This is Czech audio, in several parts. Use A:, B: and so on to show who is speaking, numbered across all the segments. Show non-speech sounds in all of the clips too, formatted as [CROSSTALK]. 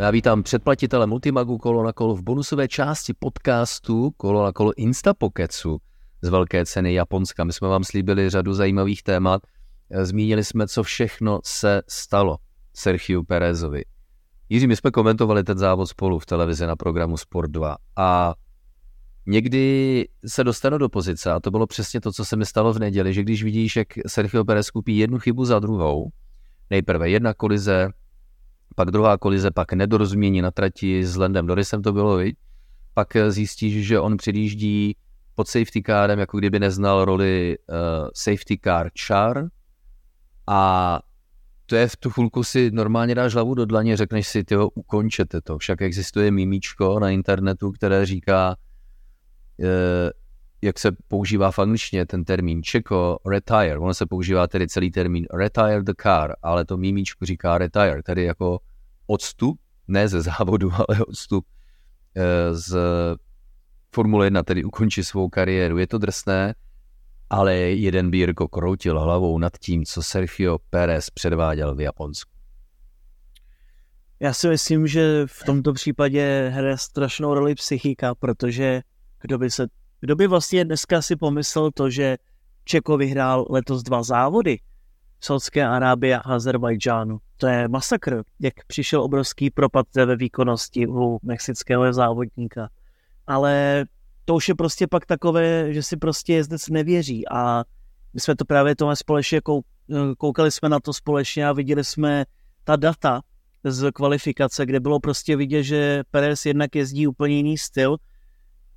A: Já vítám předplatitele Multimagu Kolo na kolo v bonusové části podcastu Kolo na kolo Instapokecu z velké ceny Japonska. My jsme vám slíbili řadu zajímavých témat. Zmínili jsme, co všechno se stalo Sergio Perezovi. Jiří, my jsme komentovali ten závod spolu v televizi na programu Sport 2 a někdy se dostanu do pozice, a to bylo přesně to, co se mi stalo v neděli, že když vidíš, jak Sergio Perez kupí jednu chybu za druhou, nejprve jedna kolize, pak druhá kolize, pak nedorozumění na trati s Landem Dorisem to bylo, viď? pak zjistíš, že on předjíždí pod safety carem, jako kdyby neznal roli uh, safety car char a to je v tu chvilku si normálně dáš hlavu do dlaně, řekneš si, tyho, ukončete to. Však existuje mimíčko na internetu, které říká, uh, jak se používá v angličtině ten termín čeko, retire. Ono se používá tedy celý termín retire the car, ale to mimíčko říká retire, tedy jako odstup, ne ze závodu, [LAUGHS] ale odstup eh, z Formule 1, tedy ukončí svou kariéru. Je to drsné, ale jeden by Jirko kroutil hlavou nad tím, co Sergio Pérez předváděl v Japonsku.
B: Já si myslím, že v tomto případě hraje strašnou roli psychika, protože kdo by, se, kdo by vlastně dneska si pomyslel to, že Čeko vyhrál letos dva závody, Saudské Arábie a Azerbajdžánu. To je masakr, jak přišel obrovský propad ve výkonnosti u mexického závodníka. Ale to už je prostě pak takové, že si prostě jezdec nevěří a my jsme to právě tohle společně koukali jsme na to společně a viděli jsme ta data z kvalifikace, kde bylo prostě vidět, že Perez jednak jezdí úplně jiný styl,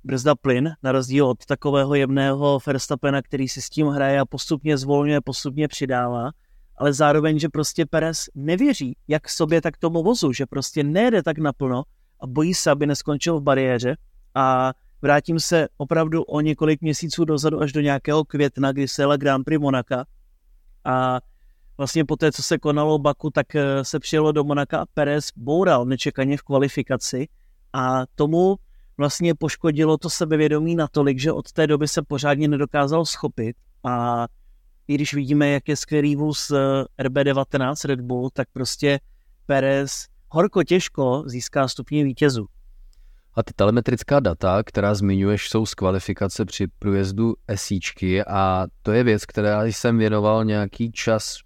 B: brzda plyn, na rozdíl od takového jemného Verstappena, který si s tím hraje a postupně zvolňuje, postupně přidává, ale zároveň, že prostě Perez nevěří jak sobě, tak tomu vozu, že prostě nejede tak naplno a bojí se, aby neskončil v bariéře. A vrátím se opravdu o několik měsíců dozadu až do nějakého května, kdy se jela Grand Prix Monaka. A vlastně po té, co se konalo Baku, tak eh, se přijelo do Monaka a Perez boural nečekaně v kvalifikaci. A tomu vlastně poškodilo to sebevědomí natolik, že od té doby se pořádně nedokázal schopit a i když vidíme, jak je skvělý vůz eh, RB19 Red Bull, tak prostě Perez horko těžko získá stupně vítězů.
A: A ty telemetrická data, která zmiňuješ, jsou z kvalifikace při průjezdu esíčky a to je věc, která jsem věnoval nějaký čas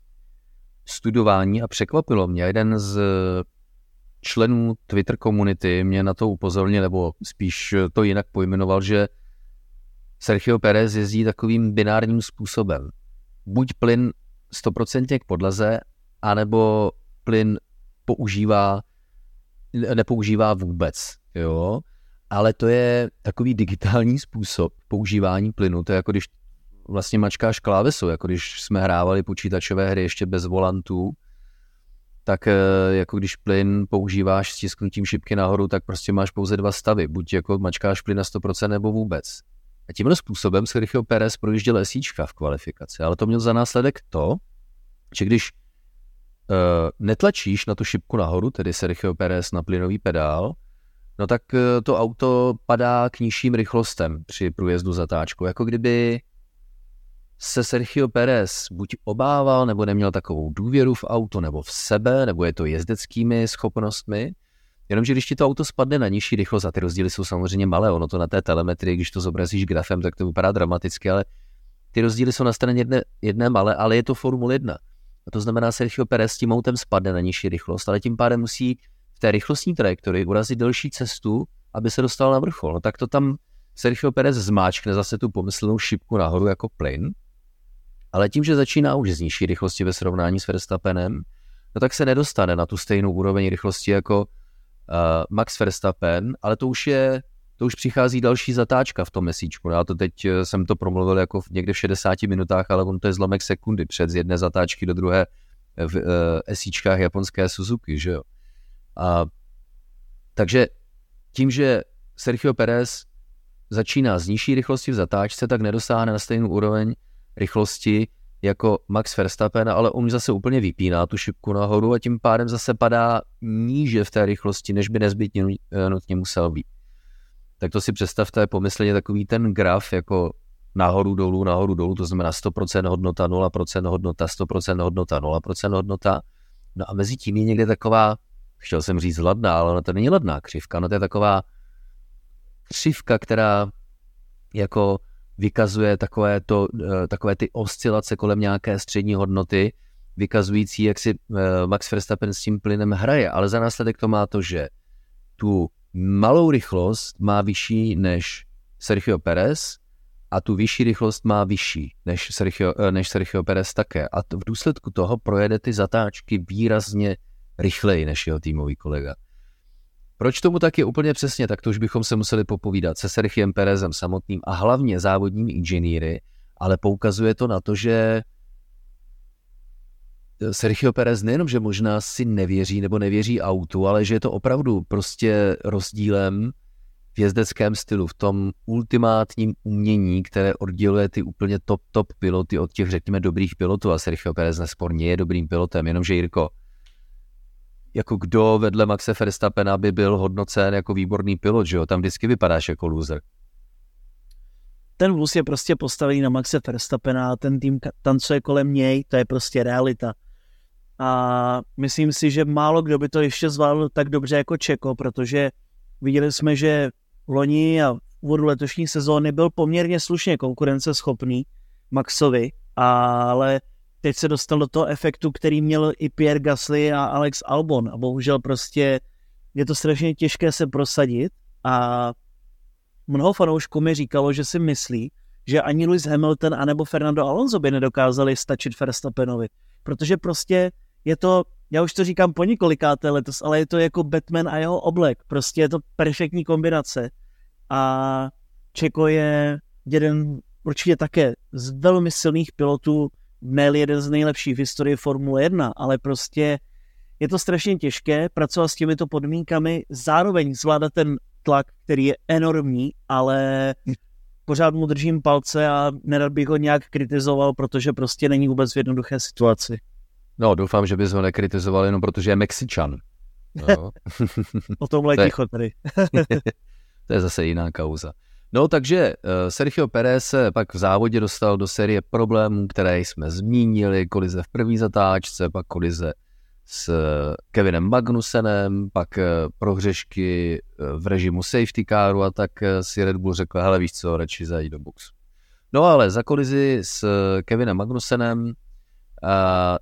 A: studování a překvapilo mě. Jeden z členů Twitter komunity mě na to upozornil, nebo spíš to jinak pojmenoval, že Sergio Perez jezdí takovým binárním způsobem. Buď plyn 100% k podlaze, anebo plyn používá, nepoužívá vůbec. Jo? Ale to je takový digitální způsob používání plynu. To je jako když vlastně mačkáš klávesu, jako když jsme hrávali počítačové hry ještě bez volantů, tak eh, jako když plyn používáš s tisknutím šipky nahoru, tak prostě máš pouze dva stavy. Buď jako mačkáš plyn na 100% nebo vůbec. A tímhle způsobem Sergio Perez projížděl esíčka v kvalifikaci, ale to měl za následek to, že když uh, netlačíš na tu šipku nahoru, tedy Sergio Perez na plynový pedál, no tak uh, to auto padá k nižším rychlostem při průjezdu zatáčkou, jako kdyby se Sergio Perez buď obával, nebo neměl takovou důvěru v auto, nebo v sebe, nebo je to jezdeckými schopnostmi. Jenomže když ti to auto spadne na nižší rychlost, a ty rozdíly jsou samozřejmě malé, ono to na té telemetrii, když to zobrazíš grafem, tak to vypadá dramaticky, ale ty rozdíly jsou na straně jedné, jedné malé, ale je to Formule 1. A to znamená, Sergio Perez tím autem spadne na nižší rychlost, ale tím pádem musí v té rychlostní trajektorii urazit delší cestu, aby se dostal na vrchol. No tak to tam Sergio Perez zmáčkne zase tu pomyslnou šipku nahoru jako plyn ale tím, že začíná už z nižší rychlosti ve srovnání s Verstappenem, no tak se nedostane na tu stejnou úroveň rychlosti jako uh, Max Verstappen, ale to už je, to už přichází další zatáčka v tom mesíčku. Já to teď eh, jsem to promluvil jako někde v 60 minutách, ale on to je zlomek sekundy před z jedné zatáčky do druhé v uh, esíčkách japonské Suzuki, že jo. A, takže tím, že Sergio Perez začíná z nižší rychlosti v zatáčce, tak nedosáhne na stejnou úroveň rychlosti jako Max Verstappen, ale on zase úplně vypíná tu šipku nahoru a tím pádem zase padá níže v té rychlosti, než by nezbytně nutně musel být. Tak to si představte pomyslně takový ten graf jako nahoru dolů, nahoru dolů, to znamená 100% hodnota, 0% hodnota, 100% hodnota, 0% hodnota. No a mezi tím je někde taková chtěl jsem říct ladná, ale ona to není ladná křivka, no to je taková křivka, která jako vykazuje takové, to, eh, takové ty oscilace kolem nějaké střední hodnoty, vykazující, jak si eh, Max Verstappen s tím plynem hraje, ale za následek to má to, že tu malou rychlost má vyšší než Sergio Perez a tu vyšší rychlost má vyšší než Sergio, eh, než Sergio Perez také. A v důsledku toho projede ty zatáčky výrazně rychleji než jeho týmový kolega. Proč tomu tak je úplně přesně, tak to už bychom se museli popovídat se Sergiem Perezem samotným a hlavně závodními inženýry, ale poukazuje to na to, že Sergio Perez nejenom, že možná si nevěří nebo nevěří autu, ale že je to opravdu prostě rozdílem v jezdeckém stylu, v tom ultimátním umění, které odděluje ty úplně top, top piloty od těch, řekněme, dobrých pilotů. A Sergio Perez nesporně je dobrým pilotem, jenomže Jirko, jako kdo vedle Maxe Verstappena by byl hodnocen jako výborný pilot, že jo? Tam vždycky vypadáš jako loser.
B: Ten vůz je prostě postavený na Maxe Verstappena a ten tým tancuje kolem něj, to je prostě realita. A myslím si, že málo kdo by to ještě zvládl tak dobře jako Čeko, protože viděli jsme, že loni a v úvodu letošní sezóny byl poměrně slušně konkurenceschopný Maxovi, ale teď se dostal do toho efektu, který měl i Pierre Gasly a Alex Albon. A bohužel prostě je to strašně těžké se prosadit. A mnoho fanoušků mi říkalo, že si myslí, že ani Lewis Hamilton anebo Fernando Alonso by nedokázali stačit Verstappenovi, protože prostě je to, já už to říkám po několikáté letos, ale je to jako Batman a jeho oblek, prostě je to perfektní kombinace. A Čeko je jeden určitě také z velmi silných pilotů, ne jeden z nejlepších v historii Formule 1, ale prostě je to strašně těžké pracovat s těmito podmínkami, zároveň zvládat ten tlak, který je enormní, ale pořád mu držím palce a nerad bych ho nějak kritizoval, protože prostě není vůbec v jednoduché situaci.
A: No, doufám, že bys ho nekritizoval jenom protože je Mexičan. No. [LAUGHS]
B: o tomhle ticho tady. [LAUGHS]
A: to je zase jiná kauza. No takže uh, Sergio Perez se pak v závodě dostal do série problémů, které jsme zmínili, kolize v první zatáčce, pak kolize s eh, Kevinem Magnusenem, pak uh, prohřešky v režimu safety caru a tak si Red Bull řekl, hele víš co, radši zajít do boxu. No ale za kolizi s Kevinem Magnusenem uh,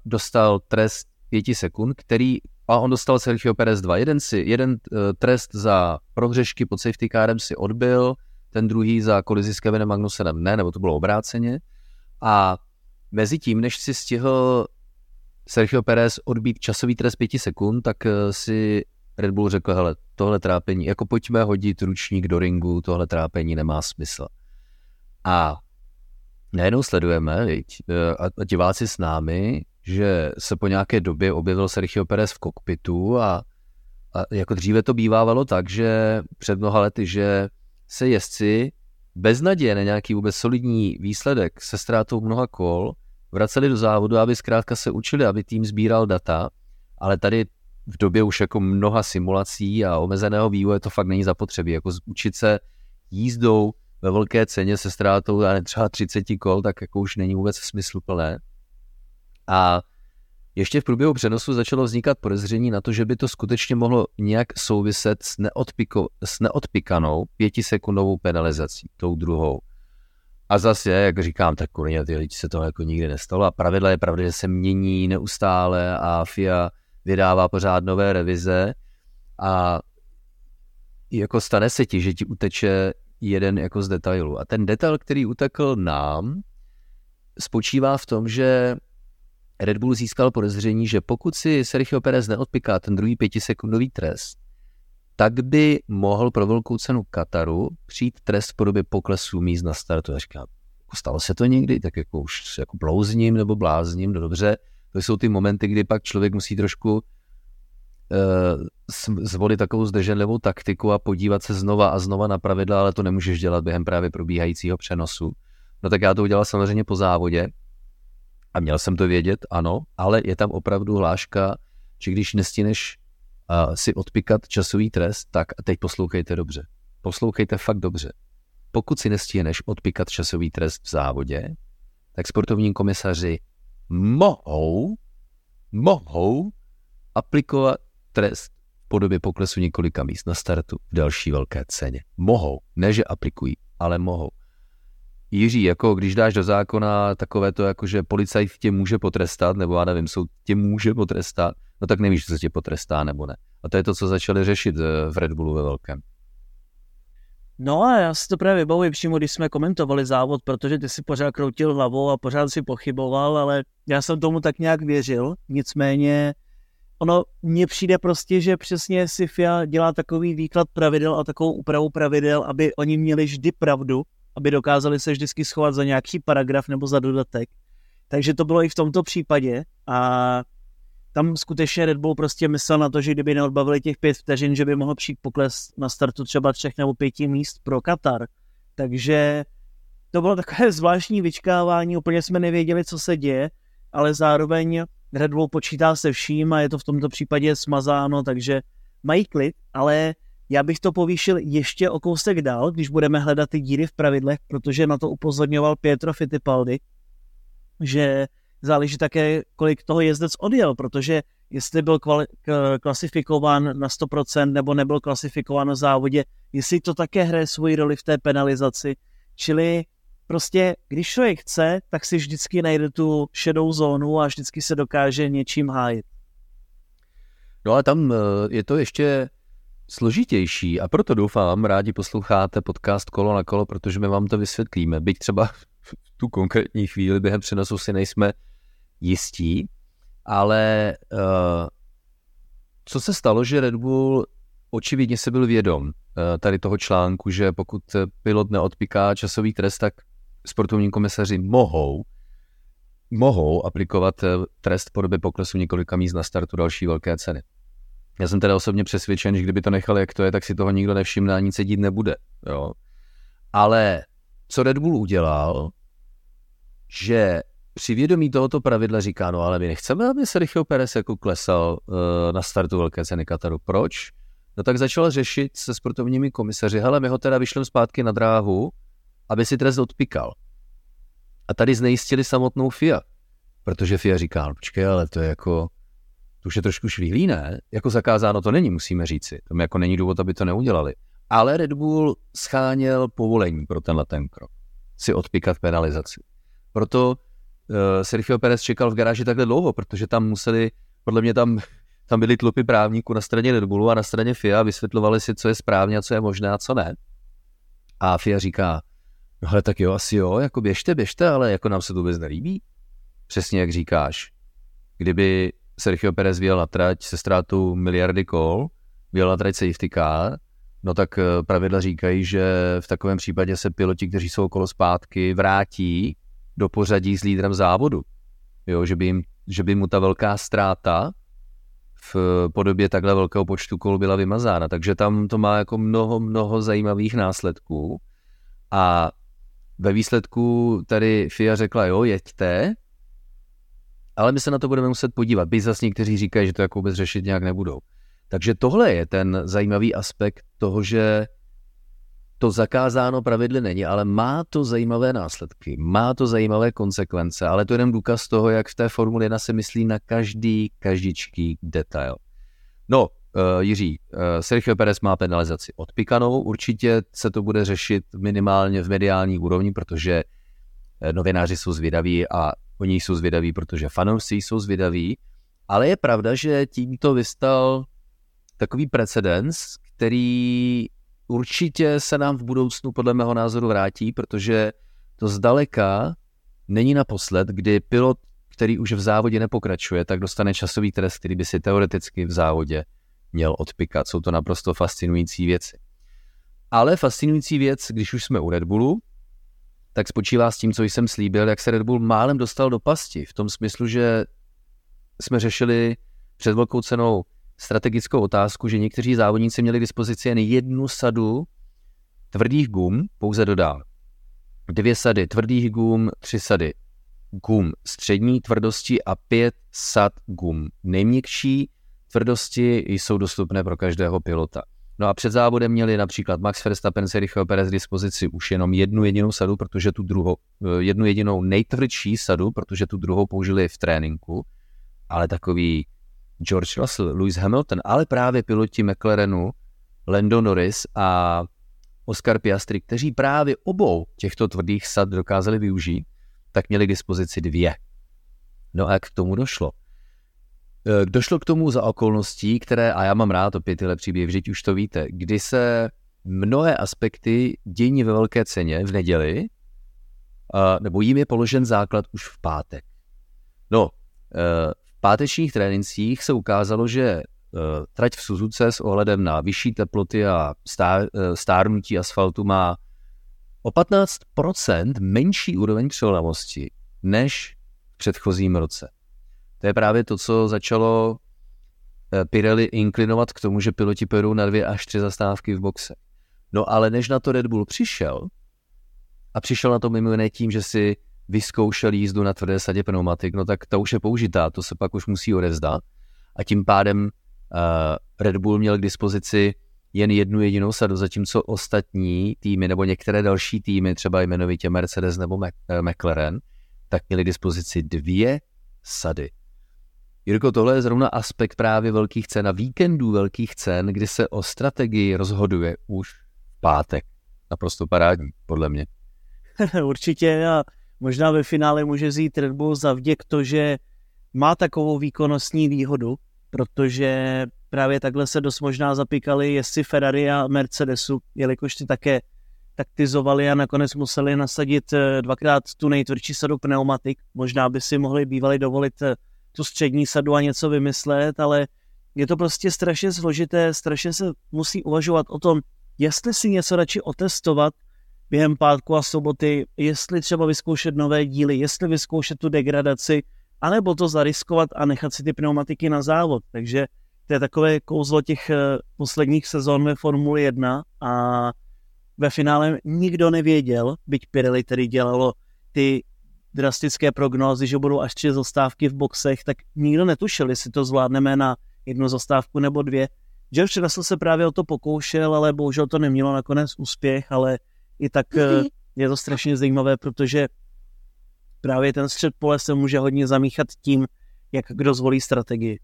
A: dostal trest 5 sekund, který a on dostal Sergio Perez 2. Jeden, si, jeden trest za prohřešky pod safety carem si odbil, ten druhý za kolizi s Kevinem Magnusenem ne, nebo to bylo obráceně. A mezi tím, než si stihl Sergio Perez odbít časový trest 5 sekund, tak eh, si Red Bull řekl, hele, tohle trápení, jako pojďme hodit ručník do ringu, tohle trápení nemá smysl. A najednou sledujeme, eh, a diváci s námi, že se po nějaké době objevil Sergio Perez v kokpitu a, a jako dříve to bývávalo tak, že před mnoha lety, že se jezdci bez naděje na nějaký vůbec solidní výsledek se ztrátou mnoha kol vraceli do závodu, aby zkrátka se učili, aby tým sbíral data, ale tady v době už jako mnoha simulací a omezeného vývoje to fakt není zapotřebí. Jako učit se jízdou ve velké ceně se ztrátou třeba 30 kol, tak jako už není vůbec smysluplné. A ještě v průběhu přenosu začalo vznikat podezření na to, že by to skutečně mohlo nějak souviset s, neodpiko, s neodpikanou pětisekundovou penalizací, tou druhou. A zase, jak říkám, tak kurně ty lidi se toho jako nikdy nestalo a pravidla je pravda, že se mění neustále a FIA vydává pořád nové revize a jako stane se ti, že ti uteče jeden jako z detailů. A ten detail, který utekl nám, spočívá v tom, že Red Bull získal podezření, že pokud si Sergio Perez neodpiká ten druhý pětisekundový trest, tak by mohl pro velkou cenu Kataru přijít trest v podobě poklesu míst na startu. Já říkám, jako stalo se to někdy, tak jako už jako blouzním nebo blázním, no dobře, to jsou ty momenty, kdy pak člověk musí trošku uh, zvolit takovou zdrženlivou taktiku a podívat se znova a znova na pravidla, ale to nemůžeš dělat během právě probíhajícího přenosu. No tak já to udělal samozřejmě po závodě, a měl jsem to vědět, ano, ale je tam opravdu hláška, že když nestíneš uh, si odpikat časový trest, tak a teď poslouchejte dobře. Poslouchejte fakt dobře. Pokud si nestíneš odpikat časový trest v závodě, tak sportovní komisaři mohou, mohou aplikovat trest podobě poklesu několika míst na startu v další velké ceně. Mohou, ne že aplikují, ale mohou. Jiří, jako když dáš do zákona takové to, jako že policajt tě může potrestat, nebo já nevím, soud tě může potrestat, no tak nevíš, co tě potrestá nebo ne. A to je to, co začali řešit eh, v Red Bullu ve velkém.
B: No a já si to právě vybavuji přímo, když jsme komentovali závod, protože ty si pořád kroutil hlavou a pořád si pochyboval, ale já jsem tomu tak nějak věřil. Nicméně ono mně přijde prostě, že přesně si FIA dělá takový výklad pravidel a takovou úpravu pravidel, aby oni měli vždy pravdu, aby dokázali se vždycky schovat za nějaký paragraf nebo za dodatek. Takže to bylo i v tomto případě a tam skutečně Red Bull prostě myslel na to, že kdyby neodbavili těch pět vteřin, že by mohl přijít pokles na startu třeba třech nebo pěti míst pro Katar. Takže to bylo takové [LAUGHS] zvláštní vyčkávání, úplně jsme nevěděli, co se děje, ale zároveň Red Bull počítá se vším a je to v tomto případě smazáno, takže mají klid, ale já bych to povýšil ještě o kousek dál, když budeme hledat ty díry v pravidlech, protože na to upozorňoval Pietro Fittipaldi, že záleží také, kolik toho jezdec odjel, protože jestli byl kvali- klasifikován na 100% nebo nebyl klasifikován na závodě, jestli to také hraje svoji roli v té penalizaci. Čili prostě, když člověk chce, tak si vždycky najde tu šedou zónu a vždycky se dokáže něčím hájit.
A: No a tam eh, je to ještě složitější a proto doufám, rádi posloucháte podcast Kolo na kolo, protože my vám to vysvětlíme. Byť třeba v tu konkrétní chvíli během přenosu si nejsme jistí, ale uh, co se stalo, že Red Bull očividně se byl vědom uh, tady toho článku, že pokud pilot neodpiká časový trest, tak sportovní komisaři mohou mohou aplikovat eh, trest po době poklesu několika míst na startu další velké ceny. Já jsem teda osobně přesvědčen, že kdyby to nechal, jak to je, tak si toho nikdo nevšimne a nic se dít nebude. Jo. Ale co Red Bull udělal, že při vědomí tohoto pravidla říká, no ale my nechceme, aby Sergio Perez jako klesal uh, na startu velké ceny Kataru. Proč? No tak začal řešit se sportovními komisaři, hele, my ho teda vyšleme zpátky na dráhu, aby si trest odpikal. A tady znejistili samotnou FIA, protože FIA říká, no počkej, ale to je jako, to už je trošku švihlý, ne? Jako zakázáno to není, musíme říci. Tam jako není důvod, aby to neudělali. Ale Red Bull scháněl povolení pro tenhle ten krok. Si odpikat penalizaci. Proto uh, Sergio Perez čekal v garáži takhle dlouho, protože tam museli, podle mě tam, [LAUGHS] tam byly tlupy právníků na straně Red Bullu a na straně FIA, vysvětlovali si, co je správně a co je možné a co ne. A FIA říká, no ale tak jo, asi jo, jako běžte, běžte, ale jako nám se to vůbec nelíbí. Přesně jak říkáš. Kdyby Sergio Perez vyjel na trať se ztrátou miliardy kol, vyjel na trať safety car, no tak eh, pravidla říkají, že v takovém případě se piloti, kteří jsou okolo zpátky, vrátí do pořadí s lídrem závodu. Jo, že, by jim, že by mu ta velká ztráta v podobě takhle velkého počtu kol byla vymazána. Takže tam to má jako mnoho, mnoho zajímavých následků. A ve výsledku tady FIA řekla, jo, jeďte, ale my se na to budeme muset podívat. By zase někteří říkají, že to jako vůbec řešit nějak nebudou. Takže tohle je ten zajímavý aspekt toho, že to zakázáno pravidly není, ale má to zajímavé následky, má to zajímavé konsekvence, ale to je jen důkaz toho, jak v té Formule 1 se myslí na každý, každičký detail. No, uh, Jiří, uh, Sergio Perez má penalizaci odpikanou, určitě se to bude řešit minimálně v mediální úrovni, protože novináři jsou zvědaví a oni jsou zvědaví, protože fanoušci jsou zvědaví, ale je pravda, že tímto vystal takový precedens, který určitě se nám v budoucnu podle mého názoru vrátí, protože to zdaleka není naposled, kdy pilot, který už v závodě nepokračuje, tak dostane časový trest, který by si teoreticky v závodě měl odpikat. Jsou to naprosto fascinující věci. Ale fascinující věc, když už jsme u Red Bullu, tak spočívá s tím, co jsem slíbil, jak se Red Bull málem dostal do pasti. V tom smyslu, že jsme řešili před velkou cenou strategickou otázku, že někteří závodníci měli k dispozici jen jednu sadu tvrdých gum, pouze dodám. Dvě sady tvrdých gum, tři sady gum střední tvrdosti a pět sad gum nejměkčí tvrdosti jsou dostupné pro každého pilota. No a před závodem měli například Max Verstappen, Sergio Perez dispozici už jenom jednu jedinou sadu, protože tu druhou, eh, jednu jedinou nejtvrdší sadu, protože tu druhou použili v tréninku, ale takový George Russell, Lewis Hamilton, ale právě piloti McLarenu, Lando Norris a Oscar Piastri, kteří právě obou těchto tvrdých sad dokázali využít, tak měli k dispozici dvě. No a jak k tomu došlo? E, došlo k tomu za okolností, které, a já mám rád opět tyhle příběhy, vždyť už to víte, kdy se mnohé aspekty dění ve velké ceně v neděli, nebo jim je položen základ už v pátek. No, e, v pátečních trénincích se ukázalo, že e, trať v Suzuce s ohledem na vyšší teploty a stárnutí asfaltu má o 15% menší úroveň přilnavosti než v předchozím roce. To je právě to, co začalo eh, Pirelli inklinovat k tomu, že piloti pojedou na dvě až tři zastávky v boxe. No ale než na to Red Bull přišel, a přišel na to mimo jiné tím, že si vyzkoušel jízdu na tvrdé sadě pneumatik, no tak ta už je použitá, to se pak už musí odevzdat. A tím pádem uh, Red Bull měl k dispozici jen jednu jedinou sadu, zatímco ostatní týmy nebo některé další týmy, třeba jmenovitě Mercedes nebo eh, McLaren, tak měli k dispozici dvě sady. Jirko, tohle je zrovna aspekt právě velkých cen a víkendů velkých cen, kdy se o strategii rozhoduje už v pátek. Naprosto parádní, podle mě. [LAUGHS]
B: Určitě a možná ve finále může zít Red Bull za vděk to, že má takovou výkonnostní výhodu, protože právě takhle se dost možná zapíkali jestli Ferrari a Mercedesu, jelikož ty také taktizovali a nakonec museli nasadit eh, dvakrát tu nejtvrdší sadu pneumatik. Možná by si mohli bývali dovolit eh, tu střední sadu a něco vymyslet, ale je to prostě strašně složité, strašně se musí uvažovat o tom, jestli si něco radši otestovat během pátku a soboty, jestli třeba vyzkoušet nové díly, jestli vyzkoušet tu degradaci, anebo to zariskovat a nechat si ty pneumatiky na závod. Takže to je takové kouzlo těch eh, posledních sezon ve Formuli 1 a ve finále nikdo nevěděl, byť Pirelli tedy dělalo ty drastické prognózy, že budou až tři zastávky v boxech, tak nikdo netušil, jestli to zvládneme na jednu zastávku nebo dvě. George Russell se právě o to pokoušel, ale bohužel to nemělo nakonec úspěch, ale i tak mm-hmm. je to strašně zajímavé, protože právě ten střed pole se může hodně zamíchat tím, jak kdo zvolí strategii.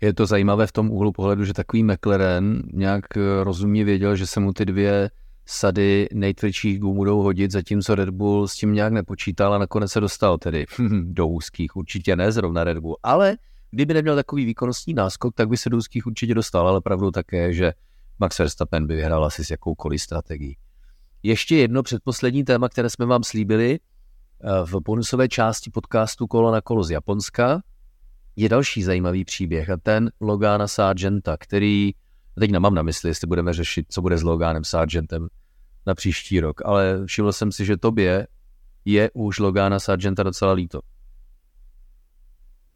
A: Je to zajímavé v tom úhlu pohledu, že takový McLaren nějak eh, rozumně věděl, že se mu ty dvě sady nejtvrdších gum budou hodit, zatímco Red Bull s tím nějak nepočítal a nakonec se dostal tedy [LAUGHS] do úzkých. Určitě ne zrovna Red Bull, ale kdyby neměl takový výkonnostní náskok, tak by se do úzkých určitě dostal, ale pravdou také, že Max Verstappen by vyhrál asi s jakoukoliv strategií. Ještě jedno předposlední téma, které jsme vám slíbili eh, v bonusové části podcastu Kolo na kolo z Japonska, je další zajímavý příběh a ten Logana Sargenta, který, teď nemám na mysli, jestli budeme řešit, co bude s Loganem Sargentem na příští rok, ale všiml jsem si, že tobě je už Logana Sargenta docela líto.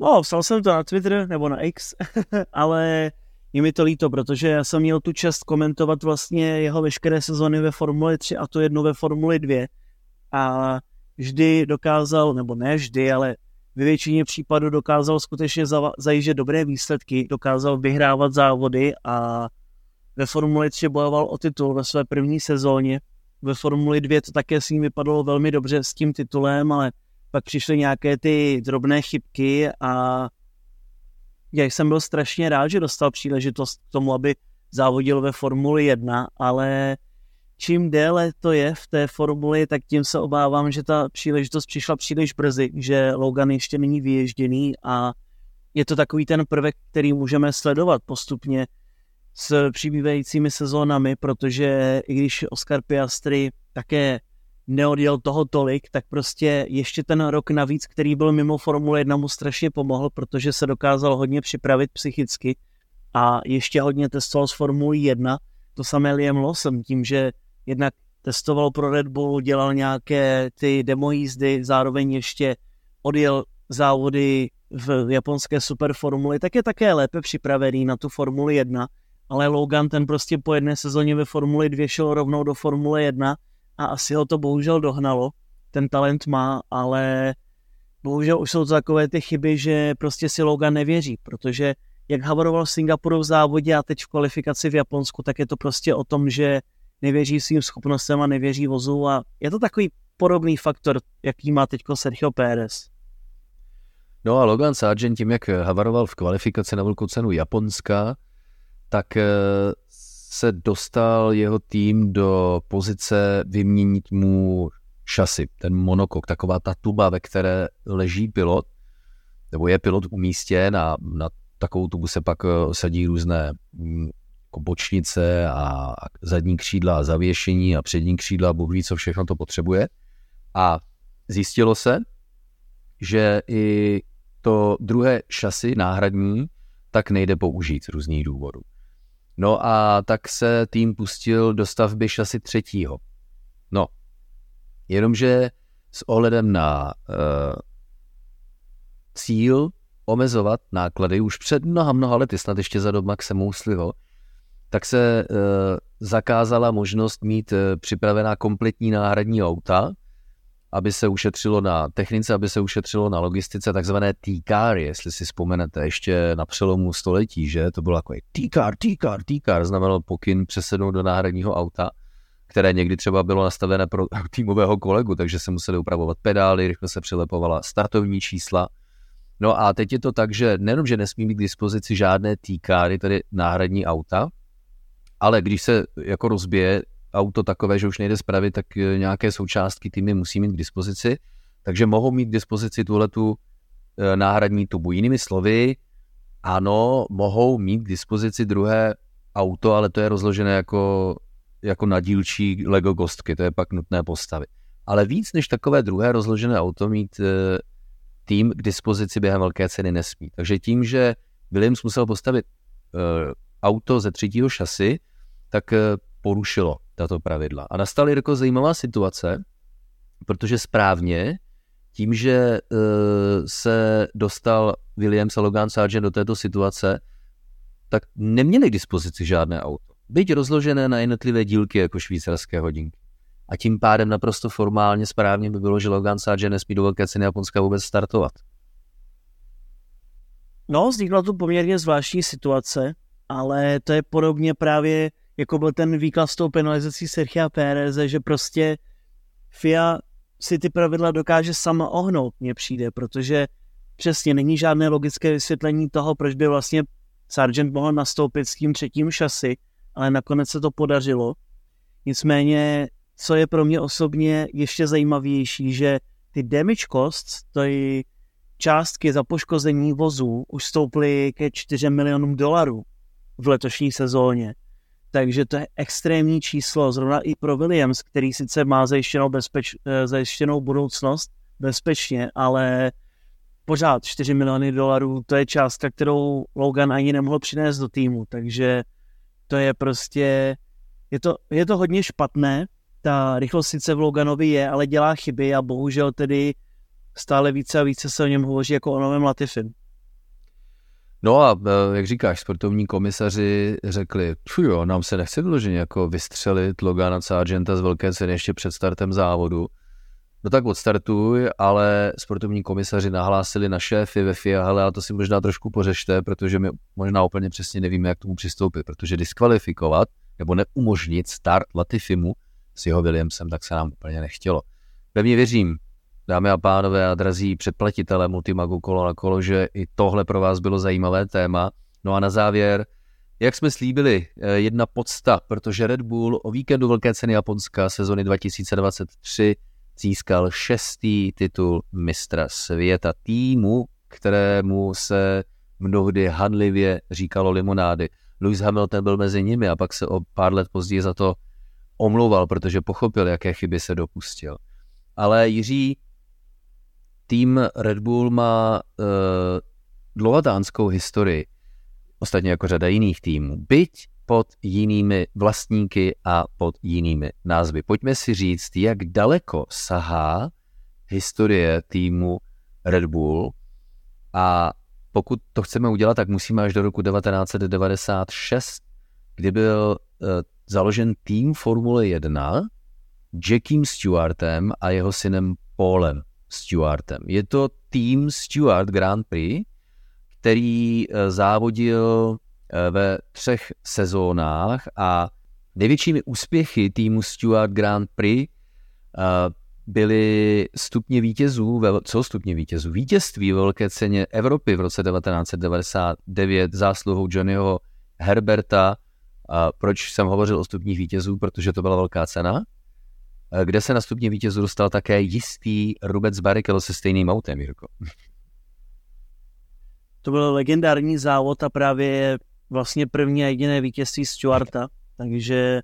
B: No, psal jsem to na Twitter nebo na X, [LAUGHS] ale je mi to líto, protože já jsem měl tu čest komentovat vlastně jeho veškeré sezony ve Formuli 3 a to jedno ve Formuli 2 a vždy dokázal, nebo ne vždy, ale ve většině případů dokázal skutečně zajíždět dobré výsledky, dokázal vyhrávat závody a ve Formuli 3 bojoval o titul ve své první sezóně. Ve Formuli 2 to také s ním vypadalo velmi dobře s tím titulem, ale pak přišly nějaké ty drobné chybky a já jsem byl strašně rád, že dostal příležitost k tomu, aby závodil ve Formuli 1, ale čím déle to je v té formuli, tak tím se obávám, že ta příležitost přišla příliš brzy, že Logan ještě není vyježděný a je to takový ten prvek, který můžeme sledovat postupně s přibývajícími sezónami, protože i když Oscar Piastri také neodjel toho tolik, tak prostě ještě ten rok navíc, který byl mimo Formule 1, mu strašně pomohl, protože se dokázal hodně připravit psychicky a ještě hodně testoval s Formulí 1. To samé Liam Lawson, tím, že jednak testoval pro Red Bull, dělal nějaké ty demo jízdy, zároveň ještě odjel závody v japonské superformuli, tak je také lépe připravený na tu Formuli 1, ale Logan ten prostě po jedné sezóně ve Formuli 2 šel rovnou do Formule 1 a asi ho to bohužel dohnalo. Ten talent má, ale bohužel už jsou to takové ty chyby, že prostě si Logan nevěří, protože jak havaroval v Singapuru v závodě a teď v kvalifikaci v Japonsku, tak je to prostě o tom, že nevěří svým schopnostem a nevěří vozu a je to takový podobný faktor, jaký má teď Sergio Pérez.
A: No a Logan Sargent tím, jak havaroval v kvalifikaci na velkou cenu Japonska, tak eh, se dostal jeho tým do pozice vyměnit mu šasy, ten monokok, taková ta tuba, ve které leží pilot, nebo je pilot umístěn a na takovou tubu se pak eh, sadí různé mm, jako bočnice a zadní křídla a zavěšení a přední křídla, Bůh ví, co všechno to potřebuje. A zjistilo se, že i to druhé šasy náhradní tak nejde použít z různých důvodů. No a tak se tým pustil do stavby šasy třetího. No, jenomže s ohledem na uh, cíl omezovat náklady už před mnoha, mnoha lety, snad ještě za dob Maxe Mousliho, tak se uh, zakázala možnost mít uh, připravená kompletní náhradní auta, aby se ušetřilo na technice, aby se ušetřilo na logistice, takzvané T-car, jestli si vzpomenete, ještě na přelomu století, že to bylo jako T-car, T-car, T-car, znamenalo pokyn přesednout do náhradního auta, které někdy třeba bylo nastavené pro [LAUGHS] týmového kolegu, takže se museli upravovat pedály, rychle se přilepovala startovní čísla. No a teď je to tak, že nejenom, že nesmí mít k dispozici žádné T-cary, tedy náhradní auta, ale když se jako rozbije auto takové, že už nejde spravit, tak eh, nějaké součástky týmy musí mít k dispozici, takže mohou mít k dispozici tuhletu eh, náhradní tubu. Jinými slovy, ano, mohou mít k dispozici druhé auto, ale to je rozložené jako, jako na dílčí Lego kostky, to je pak nutné postavit. Ale víc než takové druhé rozložené auto mít eh, tým k dispozici během velké ceny nesmí. Takže tím, že Williams musel postavit auto ze třetího šasy, tak porušilo tato pravidla. A nastala jako zajímavá situace, protože správně tím, že uh, se dostal Williams a Logan Sargent do této situace, tak neměli k dispozici žádné auto. Byť rozložené na jednotlivé dílky jako švýcarské hodinky. A tím pádem naprosto formálně správně by bylo, že Logan Sargent nesmí do velké ceny Japonska vůbec startovat.
B: No, vznikla tu poměrně zvláštní situace, ale to je podobně právě jako byl ten výklad s tou penalizací Sergio Péreze, že prostě FIA si ty pravidla dokáže sama ohnout, mně přijde, protože přesně není žádné logické vysvětlení toho, proč by vlastně Sargent mohl nastoupit s tím třetím šasy, ale nakonec se to podařilo. Nicméně, co je pro mě osobně ještě zajímavější, že ty damage costs, to je částky za poškození vozů, už stouply ke 4 milionům dolarů v letošní sezóně takže to je extrémní číslo, zrovna i pro Williams, který sice má zajištěnou, bezpeč, eh, zajištěnou budoucnost bezpečně, ale pořád 4 miliony dolarů, to je částka, kterou Logan ani nemohl přinést do týmu, takže to je prostě, je to, je to hodně špatné, ta rychlost sice v Loganovi je, ale dělá chyby a bohužel tedy stále více a více se o něm hovoří jako o novém Latifin.
A: No a e, jak říkáš, sportovní komisaři řekli, jo, nám se nechce vyloženě jako vystřelit Logana Sargenta z velké ceny ještě před startem závodu. No tak odstartuj, ale sportovní komisaři nahlásili na šéfy ve FIA, ale a to si možná trošku pořešte, protože my možná úplně přesně nevíme, jak tomu přistoupit, protože diskvalifikovat nebo neumožnit start Latifimu s jeho Williamsem, tak se nám úplně nechtělo. Pevně věřím, dámy a pánové a drazí předplatitele Multimagu kolo na kolo, že i tohle pro vás bylo zajímavé téma. No a na závěr, jak jsme slíbili, eh, jedna podsta, protože Red Bull o víkendu Velké ceny Japonska sezony 2023 získal šestý titul mistra světa týmu, kterému se mnohdy hanlivě říkalo limonády. Lewis Hamilton byl mezi nimi a pak se o pár let později za to omlouval, protože pochopil, jaké chyby se dopustil. Ale Jiří tým Red Bull má uh, dlouhatánskou historii, ostatně jako řada jiných týmů, byť pod jinými vlastníky a pod jinými názvy. Pojďme si říct, jak daleko sahá historie týmu Red Bull a pokud to chceme udělat, tak musíme až do roku 1996, kdy byl uh, založen tým Formule 1 Jackiem Stewartem a jeho synem Paulem. Stewartem. Je to tým Stewart Grand Prix, který eh, závodil eh, ve třech sezónách a největšími úspěchy týmu Stewart Grand Prix eh, byly stupně vítězů, co stupně vítězů? Vítězství ve velké ceně Evropy v roce 1999 zásluhou Johnnyho Herberta. A proč jsem hovořil o stupních vítězů? Protože to byla velká cena, kde se na stupně vítězů dostal také jistý Rubec Barrichello se stejným autem, Jirko.
B: To byl legendární závod a právě vlastně první a jediné vítězství Stuarta, takže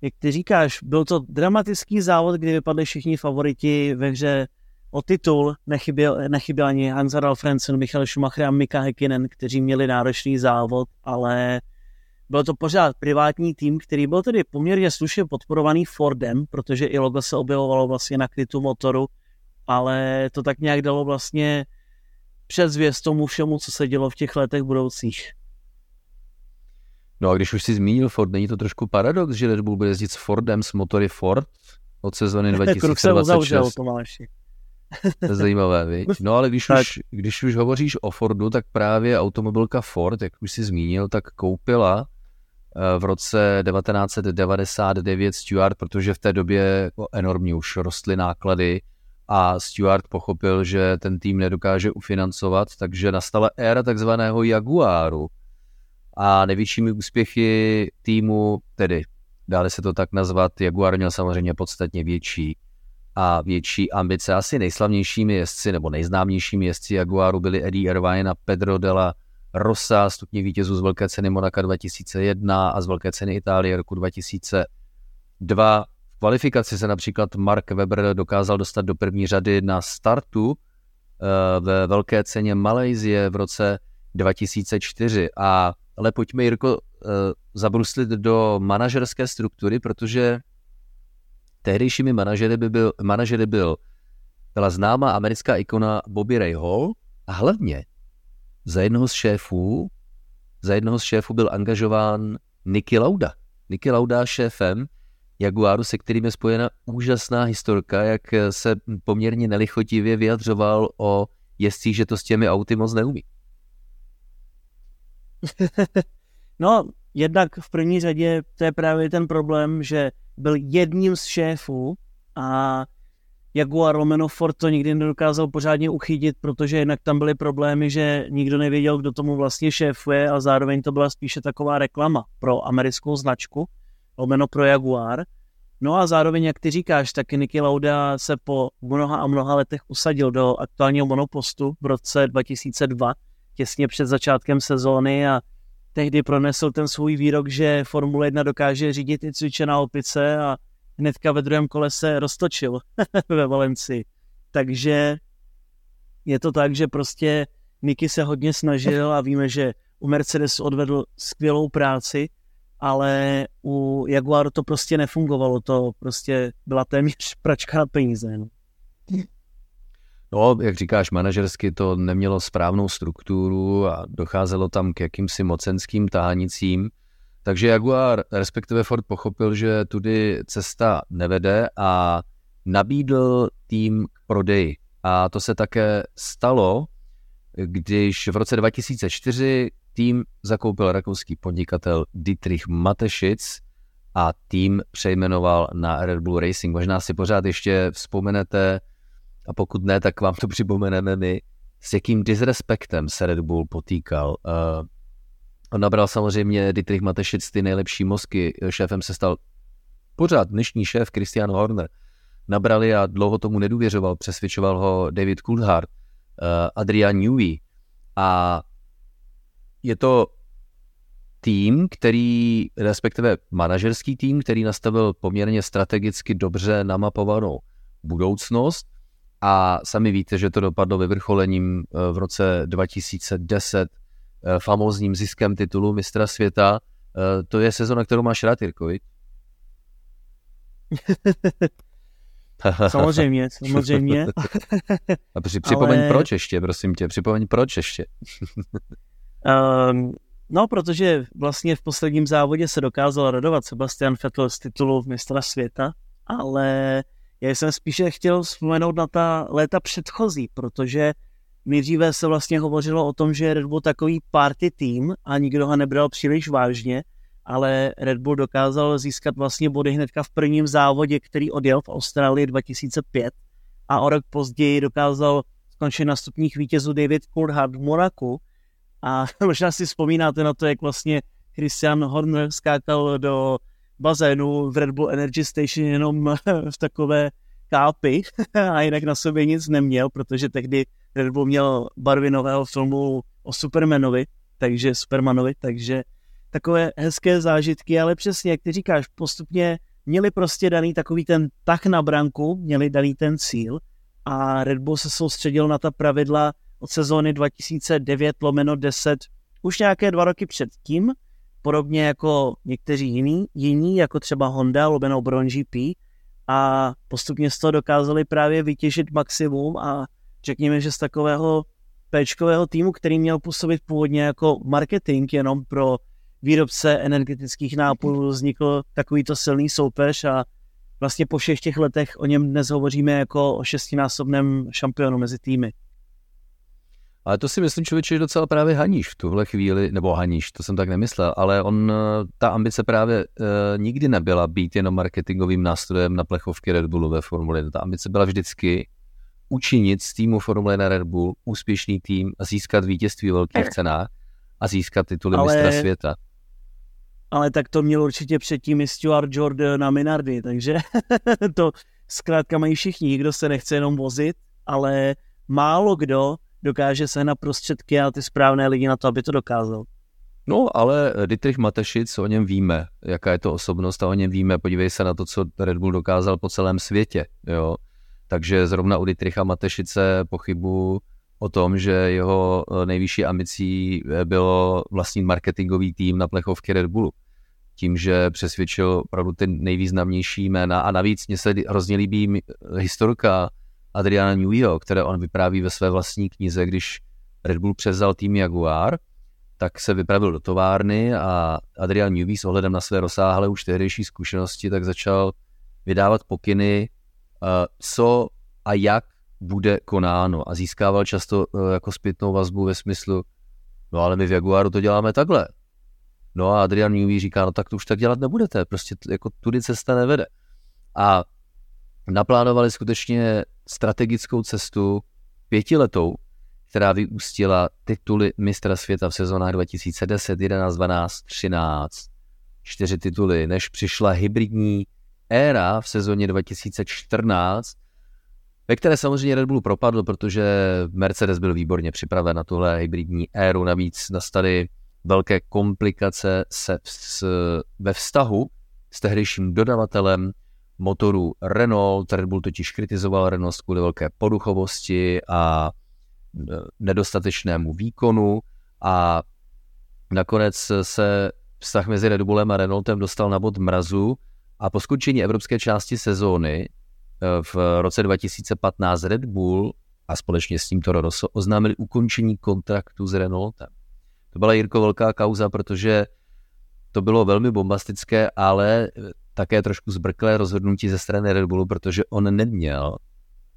B: jak ty říkáš, byl to dramatický závod, kdy vypadli všichni favoriti ve hře o titul. Nechyběl, nechyběl ani Hans Frenzen, Michal Schumacher a Mika Häkkinen, kteří měli náročný závod, ale byl to pořád privátní tým, který byl tedy poměrně slušně podporovaný Fordem, protože i logo se objevovalo vlastně na krytu motoru, ale to tak nějak dalo vlastně předzvěst tomu všemu, co se dělo v těch letech budoucích.
A: No a když už si zmínil Ford, není to trošku paradox, že Red Bull bude jezdit s Fordem, s motory Ford od sezóny 2026? [LAUGHS] to je zajímavé, viď? [LAUGHS] No ale když už, když už hovoříš o Fordu, tak právě automobilka Ford, jak už si zmínil, tak koupila v roce 1999 Stuart, protože v té době jako enormně už rostly náklady a Stuart pochopil, že ten tým nedokáže ufinancovat, takže nastala éra takzvaného Jaguaru, a největšími úspěchy týmu, tedy dále se to tak nazvat, Jaguar měl samozřejmě podstatně větší a větší ambice. Asi nejslavnějšími jezdci nebo nejznámějšími jezdci Jaguaru byli Eddie Irvine a Pedro de la Rosa, stupně vítězů z Velké ceny Monaka 2001 a z Velké ceny Itálie roku 2002. V kvalifikaci se například Mark Webber dokázal dostat do první řady na startu eh, ve Velké ceně Malajzie v roce 2004 a ale pojďme, Jirko, eh, zabruslit do manažerské struktury, protože tehdejšími manažery, by byl, manažery byl, byla známá americká ikona Bobby Ray Hall a hlavně za jednoho z šéfů, za jednoho z šéfů byl angažován Nicky Lauda. Nicky Lauda šéfem Jaguaru, se kterým je spojena úžasná historka, jak se poměrně nelichotivě vyjadřoval o jezdcích, že to s těmi auty moc neumí. [LAUGHS]
B: no, jednak v první řadě to je právě ten problém, že byl jedním z šéfů a Jaguar Lomeno Ford to nikdy nedokázal pořádně uchytit, protože jednak tam byly problémy, že nikdo nevěděl, kdo tomu vlastně šéfuje a zároveň to byla spíše taková reklama pro americkou značku, Lomeno pro Jaguar. No a zároveň, jak ty říkáš, tak Nicky Lauda se po mnoha a mnoha letech usadil do aktuálního monopostu v roce 2002, těsně před začátkem sezóny a tehdy pronesl ten svůj výrok, že Formule 1 dokáže řídit i cvičená opice a hnedka ve druhém kole se roztočil [LAUGHS] ve Valencii. Takže je to tak, že prostě Niky se hodně snažil a víme, že u Mercedes odvedl skvělou práci, ale u Jaguaru to prostě nefungovalo, to prostě byla téměř [LAUGHS] pračka na peníze. No.
A: No, jak říkáš, manažersky to nemělo správnou strukturu a docházelo tam k jakýmsi mocenským tánicím. Takže Jaguar, respektive Ford, pochopil, že tudy cesta nevede a nabídl tým k prodeji. A to se také stalo, když v roce 2004 tým zakoupil rakouský podnikatel Dietrich Matešic a tým přejmenoval na Red Bull Racing. Možná si pořád ještě vzpomenete a pokud ne, tak vám to [LAUGHS] připomeneme my, s jakým disrespektem se Red Bull potýkal. Nabral samozřejmě Dietrich Matešic ty nejlepší mozky, šéfem se stal pořád dnešní šéf Christian Horner. Nabrali a dlouho tomu nedůvěřoval, přesvědčoval ho David Coulthard, uh, Adrian Newey. A je to tým, který, respektive manažerský tým, který nastavil poměrně strategicky dobře namapovanou budoucnost. A sami víte, že to dopadlo vyvrcholením eh, v roce 2010 eh, famózním ziskem titulu mistra světa. Eh, to je sezona, kterou máš rád, Jirko, [LAUGHS]
B: samozřejmě, samozřejmě. [LAUGHS]
A: A při, připomeň Ale... proč ještě, prosím tě, připomeň proč ještě.
B: um, [LAUGHS] no, protože vlastně v posledním závodě se dokázal radovat Sebastian Vettel z titulu mistra světa, ale já jsem spíše chtěl vzpomenout na ta léta předchozí, protože nejdříve se vlastně hovořilo o tom, že Red Bull takový party tým a nikdo ho nebral příliš vážně ale Red Bull dokázal získat vlastně body hnedka v prvním závodě, který odjel v Austrálii 2005 a o rok později dokázal skončit na stupních vítězů David Coulthard v Monaku. A [LAUGHS] možná si vzpomínáte na to, jak vlastně Christian Horner skákal do bazénu v Red Bull Energy Station jenom [LAUGHS] v takové kápy [LAUGHS] a jinak na sobě nic neměl, protože tehdy Red Bull měl barvy nového filmu o Supermanovi, takže Supermanovi, takže takové hezké zážitky, ale přesně, jak ty říkáš, postupně měli prostě daný takový ten tak na branku, měli daný ten cíl a Red Bull se soustředil na ta pravidla od sezóny 2009 lomeno 10 už nějaké dva roky předtím, podobně jako někteří jiní, jiní jako třeba Honda, lomeno Bron GP a postupně z toho dokázali právě vytěžit maximum a řekněme, že z takového péčkového týmu, který měl působit původně jako marketing jenom pro výrobce energetických nápojů, vznikl takovýto silný soupeř a vlastně po všech těch letech o něm dnes hovoříme jako o šestinásobném šampionu mezi týmy.
A: Ale to si myslím, člověče, že docela právě haníš v tuhle chvíli, nebo haníš, to jsem tak nemyslel, ale on, ta ambice právě uh, nikdy nebyla být jenom marketingovým nástrojem na plechovky Red Bullu ve Formule Ta ambice byla vždycky učinit z týmu Formule na Red Bull úspěšný tým a získat vítězství v velkých cenách a získat tituly ale, mistra světa.
B: Ale tak to měl určitě předtím i Stuart Jordan na Minardi, takže [LAUGHS] to zkrátka mají všichni. Nikdo se nechce jenom vozit, ale málo kdo dokáže se na prostředky a ty správné lidi na to, aby to dokázal.
A: No, ale Dietrich Matešic, o něm víme, jaká je to osobnost a o něm víme, podívej se na to, co Red Bull dokázal po celém světě, jo. Takže zrovna u Dietricha Matešice pochybu o tom, že jeho eh, nejvyšší ambicí eh, bylo vlastní marketingový tým na plechovky Red Bullu. Tím, že přesvědčil opravdu ty nejvýznamnější jména a navíc mně se hrozně líbí historka Adriana Neweyho, které on vypráví ve své vlastní knize, když Red Bull převzal tým Jaguar, tak se vypravil do továrny a Adrian Newey s ohledem na své rozsáhlé už tehdejší zkušenosti tak začal vydávat pokyny, co a jak bude konáno a získával často eh, jako zpětnou vazbu ve smyslu, no ale my v Jaguaru to děláme takhle. No a Adrian Newey říká, no tak to už tak dělat nebudete, prostě jako tudy cesta nevede. A naplánovali skutečně strategickou cestu pětiletou, která vyústila tituly mistra světa v sezónách 2010, 11, 12, 13, čtyři tituly, než přišla hybridní éra v sezóně 2014, ve které samozřejmě Red Bull propadl, protože Mercedes byl výborně připraven na tuhle hybridní éru, navíc nastaly velké komplikace se s, ve vztahu s tehdejším dodavatelem motorů Renault. Red Bull totiž kritizoval Renault kvůli velké poduchovosti a e, nedostatečnému výkonu. A nakonec se vztah mezi Red Bullem a Renaultem dostal na bod mrazu a po skončení evropské části sezóny e, v roce 2015 Red Bull a společně s tím Toro Rosso oznámili ukončení kontraktu s Renaultem. To byla Jirko velká kauza, protože to bylo velmi bombastické, ale také trošku zbrklé rozhodnutí ze strany Red Bullu, protože on neměl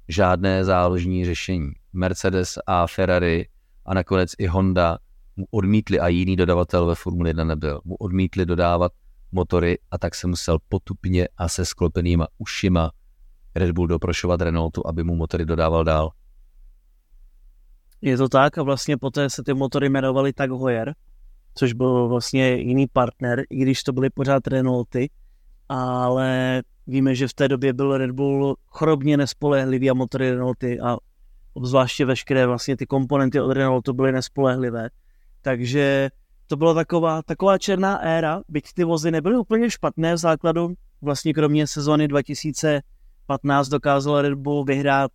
A: žádné záložní řešení. Mercedes a Ferrari a nakonec i Honda mu odmítli a jiný dodavatel ve Formule 1 nebyl. Mu odmítli dodávat motory a tak se musel potupně a se sklopenýma ušima Red Bull doprošovat Renaultu, aby mu motory dodával dál.
B: Je to tak a vlastně poté se ty motory jmenovaly tak Hoyer, což byl vlastně jiný partner, i když to byly pořád Renaulty, ale víme, že v té době byl Red Bull chorobně nespolehlivý a motory Renaulty a obzvláště veškeré vlastně ty komponenty od Renaultu byly nespolehlivé. Takže to byla taková, taková černá éra, byť ty vozy nebyly úplně špatné v základu. Vlastně kromě sezóny 2015 dokázal Red Bull vyhrát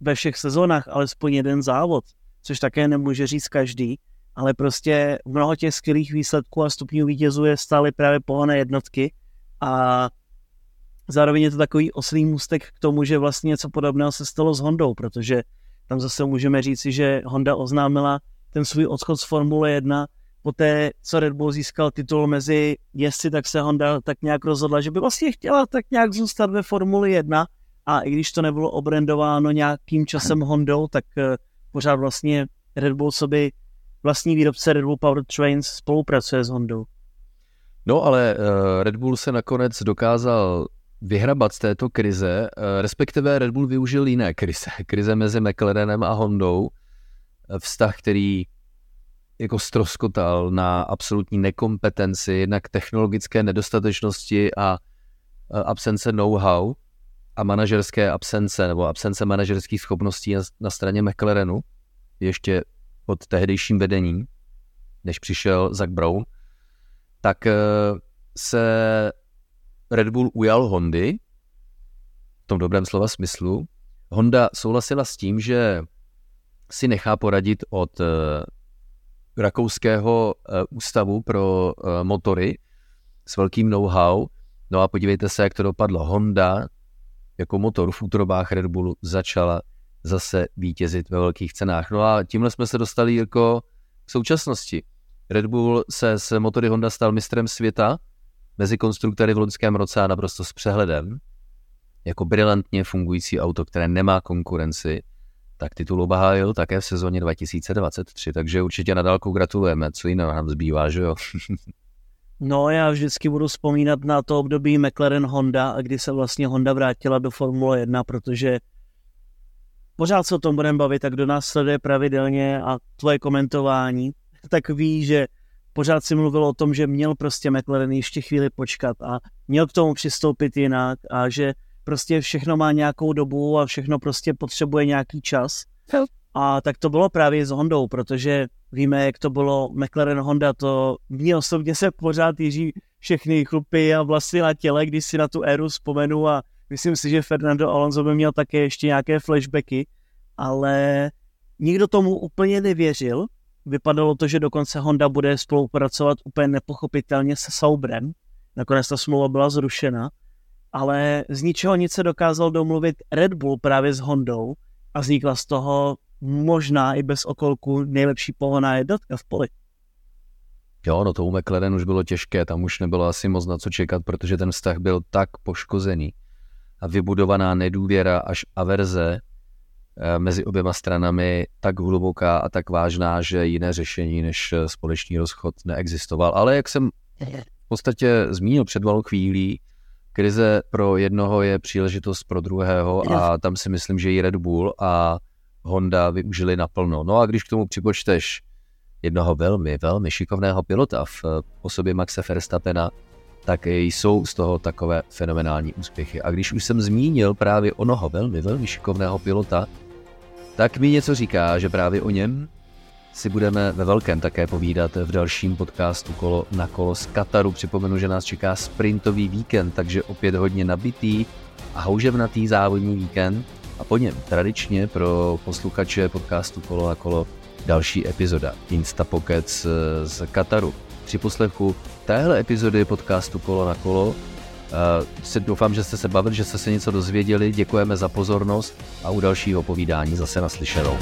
B: ve všech sezónách alespoň jeden závod, což také nemůže říct každý, ale prostě mnoho těch skvělých výsledků a stupňů vítězů je stále právě pohonné jednotky a zároveň je to takový oslý můstek k tomu, že vlastně něco podobného se stalo s Hondou, protože tam zase můžeme říci, že Honda oznámila ten svůj odchod z Formule 1 poté, co Red Bull získal titul mezi jezdci, tak se Honda tak nějak rozhodla, že by vlastně chtěla tak nějak zůstat ve Formuli 1 a i když to nebylo obrendováno nějakým časem Hondou, tak eh, pořád vlastně Red Bull sobě vlastní výrobce Red Bull Powertrains spolupracuje s Hondou.
A: No ale uh, Red Bull se nakonec dokázal vyhrabat z této krize, uh, respektive Red Bull využil jiné krize. Krize mezi McLarenem a Hondou, vztah, který jako stroskotal na absolutní nekompetenci, jednak technologické nedostatečnosti a absence know-how a manažerské absence nebo absence manažerských schopností na straně McLarenu, ještě pod tehdejším vedením, než přišel Zach Brown, tak eh, se Red Bull ujal Hondy, v tom dobrém slova smyslu. Honda souhlasila s tím, že si nechá poradit od eh, rakouského eh, ústavu pro motory s velkým know-how. No a podívejte se, jak to dopadlo. Honda jako motor v útrobách Red Bullu začala zase vítězit ve velkých cenách. No a tímhle jsme se dostali jako k současnosti. Red Bull se s motory Honda stal mistrem světa mezi konstruktory v loňském roce a naprosto s přehledem. Jako brilantně fungující auto, které nemá konkurenci, tak titul obhájil také v sezóně 2023, takže určitě na dálku gratulujeme, co jiného nám zbývá, že jo? [LAUGHS]
B: No, já vždycky budu vzpomínat na to období McLaren Honda, kdy se vlastně Honda vrátila do Formule 1, protože pořád se o tom budeme bavit, tak kdo nás sleduje pravidelně a tvoje komentování, tak ví, že pořád si mluvil o tom, že měl prostě McLaren ještě chvíli počkat a měl k tomu přistoupit jinak a že prostě všechno má nějakou dobu a všechno prostě potřebuje nějaký čas. A tak to bylo právě s Hondou, protože víme, jak to bylo McLaren Honda, to mě osobně se pořád jiří všechny chlupy a vlasy na těle, když si na tu éru vzpomenu a myslím si, že Fernando Alonso by měl také ještě nějaké flashbacky, ale nikdo tomu úplně nevěřil. Vypadalo to, že dokonce Honda bude spolupracovat úplně nepochopitelně se Saubrem. Nakonec ta smlouva byla zrušena, ale z ničeho nic se dokázal domluvit Red Bull právě s Hondou a vznikla z toho možná i bez okolku nejlepší pohoná jednotka v poli.
A: Jo, no to u McLaren už bylo těžké, tam už nebylo asi moc na co čekat, protože ten vztah byl tak poškozený a vybudovaná nedůvěra až averze eh, mezi oběma stranami tak hluboká a tak vážná, že jiné řešení než eh, společný rozchod neexistoval. Ale jak jsem v podstatě zmínil před malou chvílí, krize pro jednoho je příležitost pro druhého a tam si myslím, že i Red Bull a Honda využili naplno. No a když k tomu připočteš jednoho velmi, velmi šikovného pilota v osobě Maxe Verstappena, tak jsou z toho takové fenomenální úspěchy. A když už jsem zmínil právě onoho velmi, velmi šikovného pilota, tak mi něco říká, že právě o něm si budeme ve velkém také povídat v dalším podcastu Kolo na kolo z Kataru. Připomenu, že nás čeká sprintový víkend, takže opět hodně nabitý a houževnatý závodní víkend a po něm tradičně pro posluchače podcastu Kolo na kolo další epizoda Insta Pocket z, Kataru. Při poslechu téhle epizody podcastu Kolo na kolo uh, se doufám, že jste se bavili, že jste se něco dozvěděli, děkujeme za pozornost a u dalšího povídání zase naslyšenou.